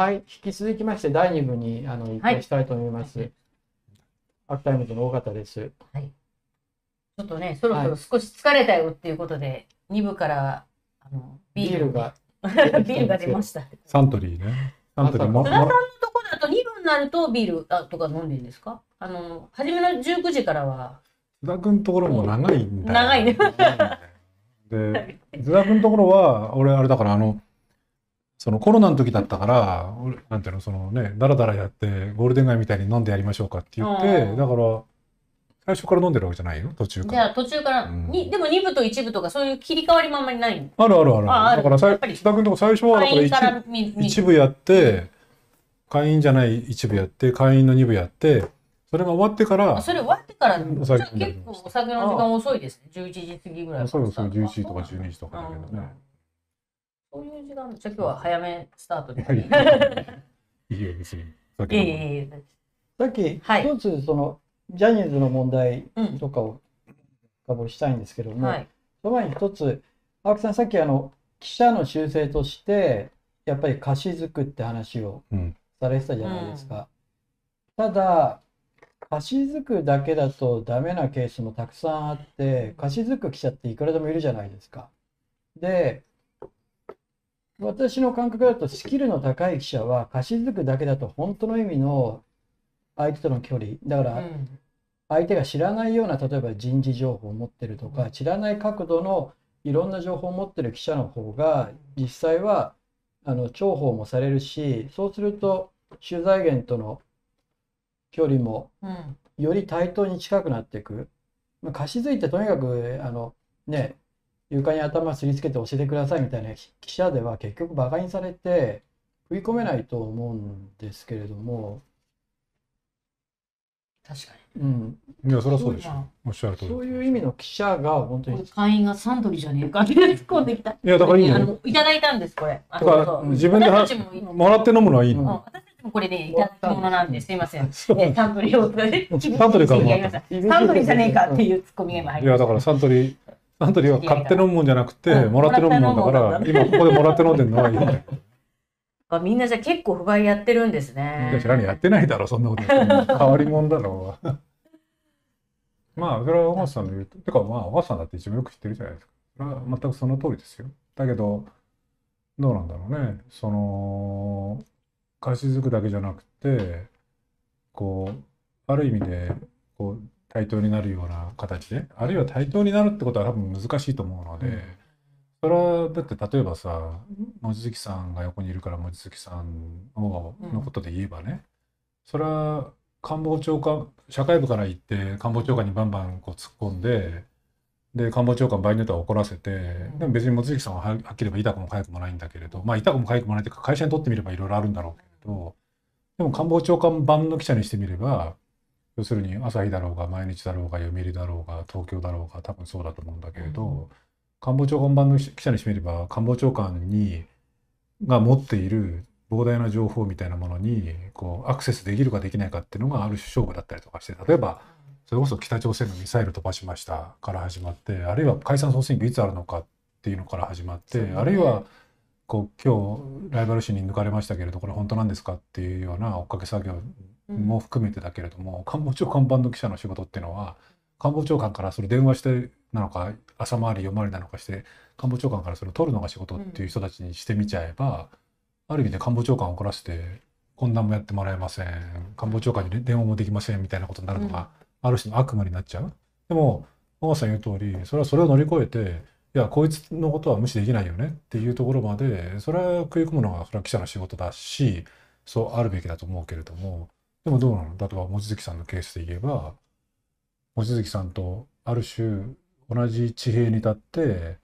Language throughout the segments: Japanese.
はい、引き続きまして第2部にあの移行したいと思います。アークタイムズの尾形です。はい。ちょっとね、そろそろ少し疲れたよっていうことで、2部からあのビールビールが ビールが出ました。サントリーね。サントリーも、津田さんのもとこだと2部になるとビールあとか飲んでるんですか？あの、初めの19時からは。津田君のところも長いんだよ。長いねで、津田君のところは、俺あれだから、あの、そのコロナの時だったから、俺なんていうの、そのね、だらだらやって、ゴールデン街みたいに飲んでやりましょうかって言って、うん。だから、最初から飲んでるわけじゃないよ、途中から。じゃあ途中から、うん。にでも2部と1部とかそういう切り替わりもあんまりないの？あるあるある。あある。だからさ津田君のとこ最初は、だから会員から一見見一部やって、会員じゃない一部やって、会員の二部やって、それが終わってからあ、それ終わってから、結構お酒の時間遅いですね。11時過ぎぐらいそうそう、11時時とか12時とかだけどね。そういう時間、じゃあ今日は早めスタートで。はいい いいよ、別に。えいえいえさっきはい一つそのジャニーズの問題うんとかを深掘りしたいんですけども、はい。その前に一つ青木さんさっきあの記者の習性としてやっぱり歌詞づくって話をうんされてたじゃないですか。ただ歌詞づくだけだとダメなケースもたくさんあって歌詞づく記者っていくらでもいるじゃないですか。で私の感覚だとスキルの高い記者は歌詞づくだけだと本当の意味の相手との距離。だからうん。相手が知らないような例えば人事情報を持ってるとか知らない角度のいろんな情報を持ってる記者の方が実際はあの重宝もされるしそうすると取材源との距離もうん。より対等に近くなっていく。まあ、貸し付いてとにかくあのね床に頭すりつけて教えてくださいみたいな記者では結局バカにされて食い込めないと思うんですけれども、確かうん、いや、そりゃそうでしょま。おっしゃる通り。そういう意味の記者が本当に。に会員がサントリーじゃねえかって突っ込んできた。いや、だからいいのよ。あのいただいたんです、これ。あだから自分でももらって飲むのはいいうんの。私たちもこれね、いただき物なんで、すいません。えサントリーを、サントリーから サントリーじゃねえかっていうツッコミが今入いや、りました。だからサントリー、サントリーは買って飲むもんじゃなくて、うんもらって飲むもんだから、今ここでもらって飲んでるのはいいんだみんなじゃあ結構不買やってるんですいねや、。知らにやってないだろ、そんなこと。変わり者だろう。まあ、それは小川さんの言うと、てかまあ、小川さんだって一番よく知ってるじゃないですか。それは全くその通りですよ。だけど、どうなんだろうね。その、貸しづくだけじゃなくて、こう、ある意味で、こう、対等になるような形で、あるいは対等になるってことは多分難しいと思うので、うん。それはだって例えばさ、望月さんが横にいるから望月さんののことで言えばね、それは官房長官、社会部から行って官房長官にバンバンこう突っ込んで、で、官房長官場合によっては怒らせて、でも別に望月さんはははっきり言えば痛くも痒くもないんだけれど、まあ痛くも痒くもないというか会社にとってみればいろいろあるんだろうけれど、でも官房長官版の記者にしてみれば、要するに朝日だろうが毎日だろうが読売だろうが東京だろうが多分そうだと思うんだけれど、官房長官版の記者にしてみれば官房長官にが持っている膨大な情報みたいなものにこうアクセスできるかできないかっていうのがある種勝負だったりとかして例えばそれこそ北朝鮮のミサイル飛ばしましたから始まってあるいは解散総選挙いつあるのかっていうのから始まって、ね。あるいはこう今日ライバル誌に抜かれましたけれどこれ本当なんですかっていうような追っかけ作業も含めてだけれども、官房長官版の記者の仕事っていうのは官房長官からそれ電話してなのか朝回り夜回りなのかして官房長官からそれを取るのが仕事っていう人たちにしてみちゃえば、ある意味で官房長官を怒らせて懇談もやってもらえません官房長官に電話もできませんみたいなことになるのが、ある種の悪夢になっちゃう。でも小川さん言う通りそれはそれを乗り越えていやこいつのことは無視できないよねっていうところまでそれは食い込むのがそれは記者の仕事だしそうあるべきだと思うけれどもでもどうなの？例えば望月さんのケースで言えば望月さんとある種同じ地平に立って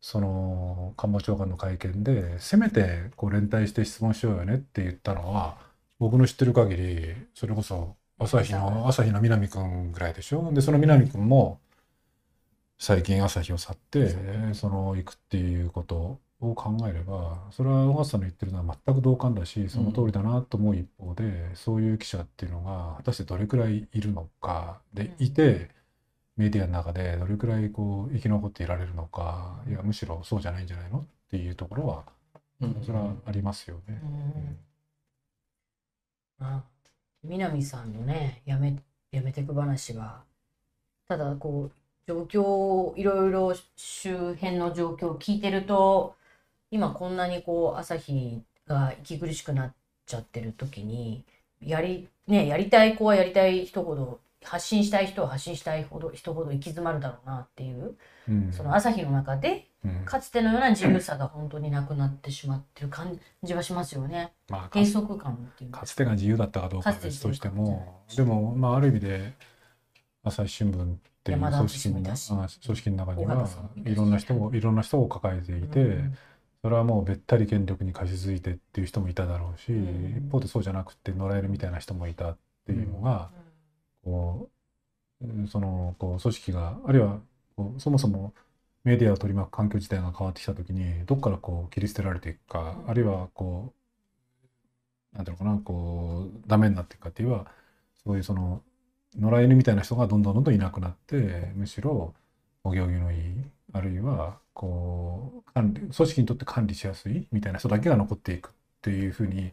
その官房長官の会見でせめてこう連帯して質問しようよねって言ったのは僕の知ってる限りそれこそ朝日の朝日の南君ぐらいでしょ？でその南くんも最近朝日を去ってその行くっていうことを考えればそれは小松さんの言ってるのは全く同感だしその通りだなと思う一方で、そういう記者っていうのが果たしてどれくらいいるのかでいて、メディアの中でどれくらいこう生き残っていられるのかいやむしろそうじゃないんじゃないのっていうところはうん。それはありますよね。まあ南さんのねやめやめてく話はただこう状況いろいろ周辺の状況を聞いてると今こんなにこう朝日が息苦しくなっちゃってる時にやりねやりたい子はやりたい人ほど発信したい人は発信したいほど人ほど行き詰まるだろうなっていううん。その朝日の中でうん。かつてのような自由さが本当になくなってしまってる感じはしますよね。まあか閉塞感っていうのかつてが自由だったかどうかは別としてもでもまあある意味で朝日新聞っていう組織の組織の中にはいろんな人もいろんな人を抱えていて、うん。それはもうべったり権力に貸し付いてっていう人もいただろうし、うん。一方でそうじゃなくて野良犬みたいな人もいたっていうのが、こううんそのこう組織があるいはこうそもそもメディアを取り巻く環境自体が変わってきた時にどっからこう切り捨てられていくか、うん。あるいはこうなんていうのかなこうダメになっていくかっていうのはそういうその野良犬みたいな人がどんどんどんどんいなくなってむしろお行儀のいいあるいはこう管理組織にとって管理しやすいみたいな人だけが残っていくっていうふうに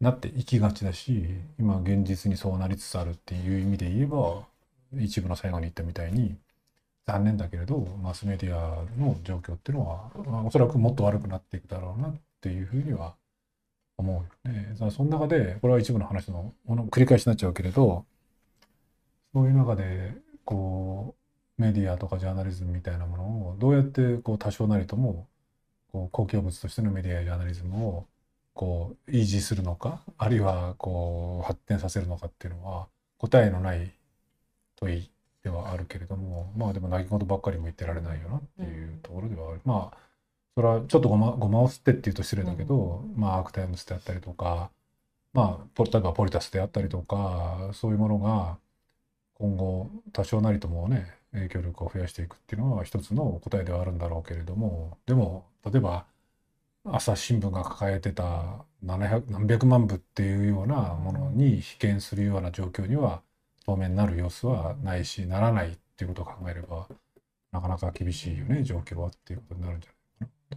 なっていきがちだし今現実にそうなりつつあるっていう意味で言えば一部の最後に言ったみたいに残念だけれどマスメディアの状況っていうのは、まあおそらくもっと悪くなっていくだろうなっていうふうには思うよね。その中でこれは一部の話のもの繰り返しになっちゃうけれどそういう中でこうメディアとかジャーナリズムみたいなものをどうやってこう多少なりともこう公共物としてのメディアやジャーナリズムをこう維持するのかあるいはこう発展させるのかっていうのは答えのない問いではあるけれどもまあでも泣き言ばっかりも言ってられないよなっていうところではある、まあそれはちょっとこまごまとしてっていうと失礼だけど、まあアークタイムズであったりとかまあポ例えばポリタスであったりとかそういうものが今後多少なりともね影響力を増やしていくっていうのは一つの答えではあるんだろうけれどもでも例えば朝日新聞が抱えてた700何百万部っていうようなものに比肩するような状況には当面なる様子はないしならないっていうことを考えればなかなか厳しいよね状況はっていうことになるんじゃないかな。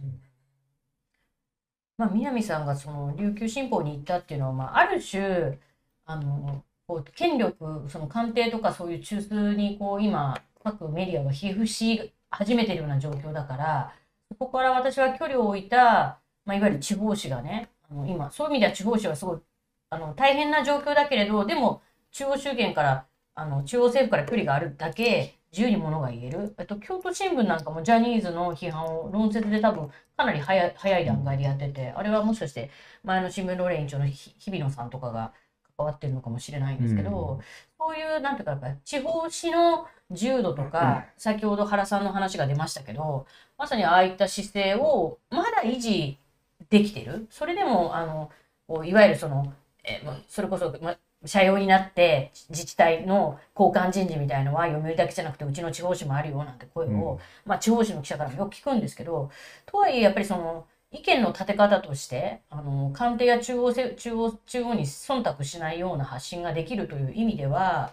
まあ、南さんがその琉球新報に行ったっていうのは、まあ、ある種あのこう権力その官邸とかそういう中枢にこう今各メディアが皮膚し始めてるような状況だからそこから私は距離を置いた、まあ、いわゆる地方紙がねあの今そういう意味では地方紙はすごいあの大変な状況だけれどでも中央集権からあの中央政府から距離があるだけ自由にものが言える、えっと、京都新聞なんかもジャニーズの批判を論説で多分かなり早い段階でやってて、あれはもしかして前の新聞労連委員長の日比野さんとかが関わってるのかもしれないんですけど、そういうなんていうかやっぱり地方紙の自由度とか、先ほど原さんの話が出ましたけどまさにああいった姿勢をまだ維持できてる。それでもあのいわゆるその、えそれこそ、まあ社用になって自治体の交換人事みたいのは読売だけじゃなくてうちの地方紙もあるよなんて声を、まあ、地方紙の記者からもよく聞くんですけどとはいえやっぱりその意見の立て方としてあの官邸や中央せ中央中央に忖度しないような発信ができるという意味では、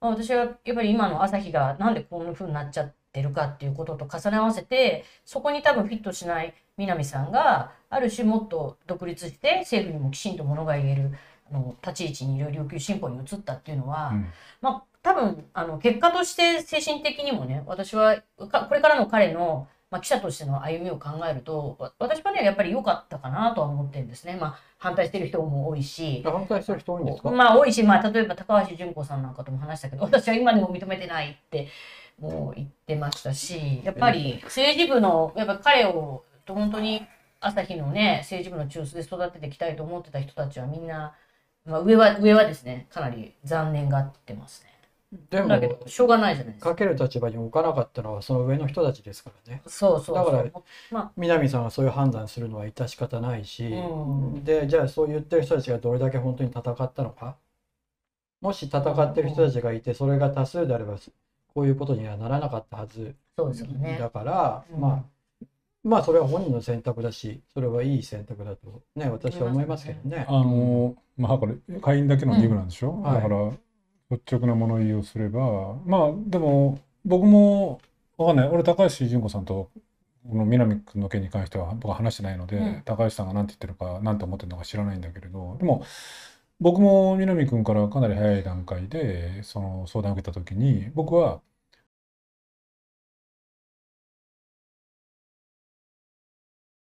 まあ、私はやっぱり今の朝日がなんでこんな風になっちゃってるかっていうことと重ね合わせてそこに多分フィットしない南さんがある種もっと独立して政府にもきちんとものが言えるあの立ち位置にいる琉球新報に移ったっていうのは、うん。まあ多分あの結果として精神的にもね私はかこれからの彼の、まあ、記者としての歩みを考えるとわ私はねやっぱり良かったかなとは思ってるんですね。まあ、反対してる人も多いし反対してる人多いんですか？まあ多いし、まあ、例えば高橋純子さんなんかとも話したけど私は今でも認めてないってもう言ってましたしやっぱり政治部のやっぱ彼を本当に朝日のね政治部の中枢で育てていきたいと思ってた人たちはみんな、まあ、上は上はですねかなり残念がってますね。でもだけどしょうがないじゃないですか。か。ける立場に置かなかったのはその上の人たちですからね。そうそうそう。だからま南さんがそういう判断するのは致し方ないし、うん。でじゃあそう言ってる人たちがどれだけ本当に戦ったのか。もし戦ってる人たちがいてそれが多数であればこういうことにはならなかったはずあ、そうですよね。だから、うん。まあまあそれは本人の選択だしそれはいい選択だとね私は思いますけどね。あのまあこれ会員だけの義務なんでしょ、ん。はい。だから率直な物言いをすればまあでも僕もわかんない。俺高橋純子さんとこの南君の件に関しては僕は話してないので、うん。高橋さんが何て言ってるか何て思ってるのか知らないんだけれどでも僕も南君からかなり早い段階でその相談を受けた時に僕は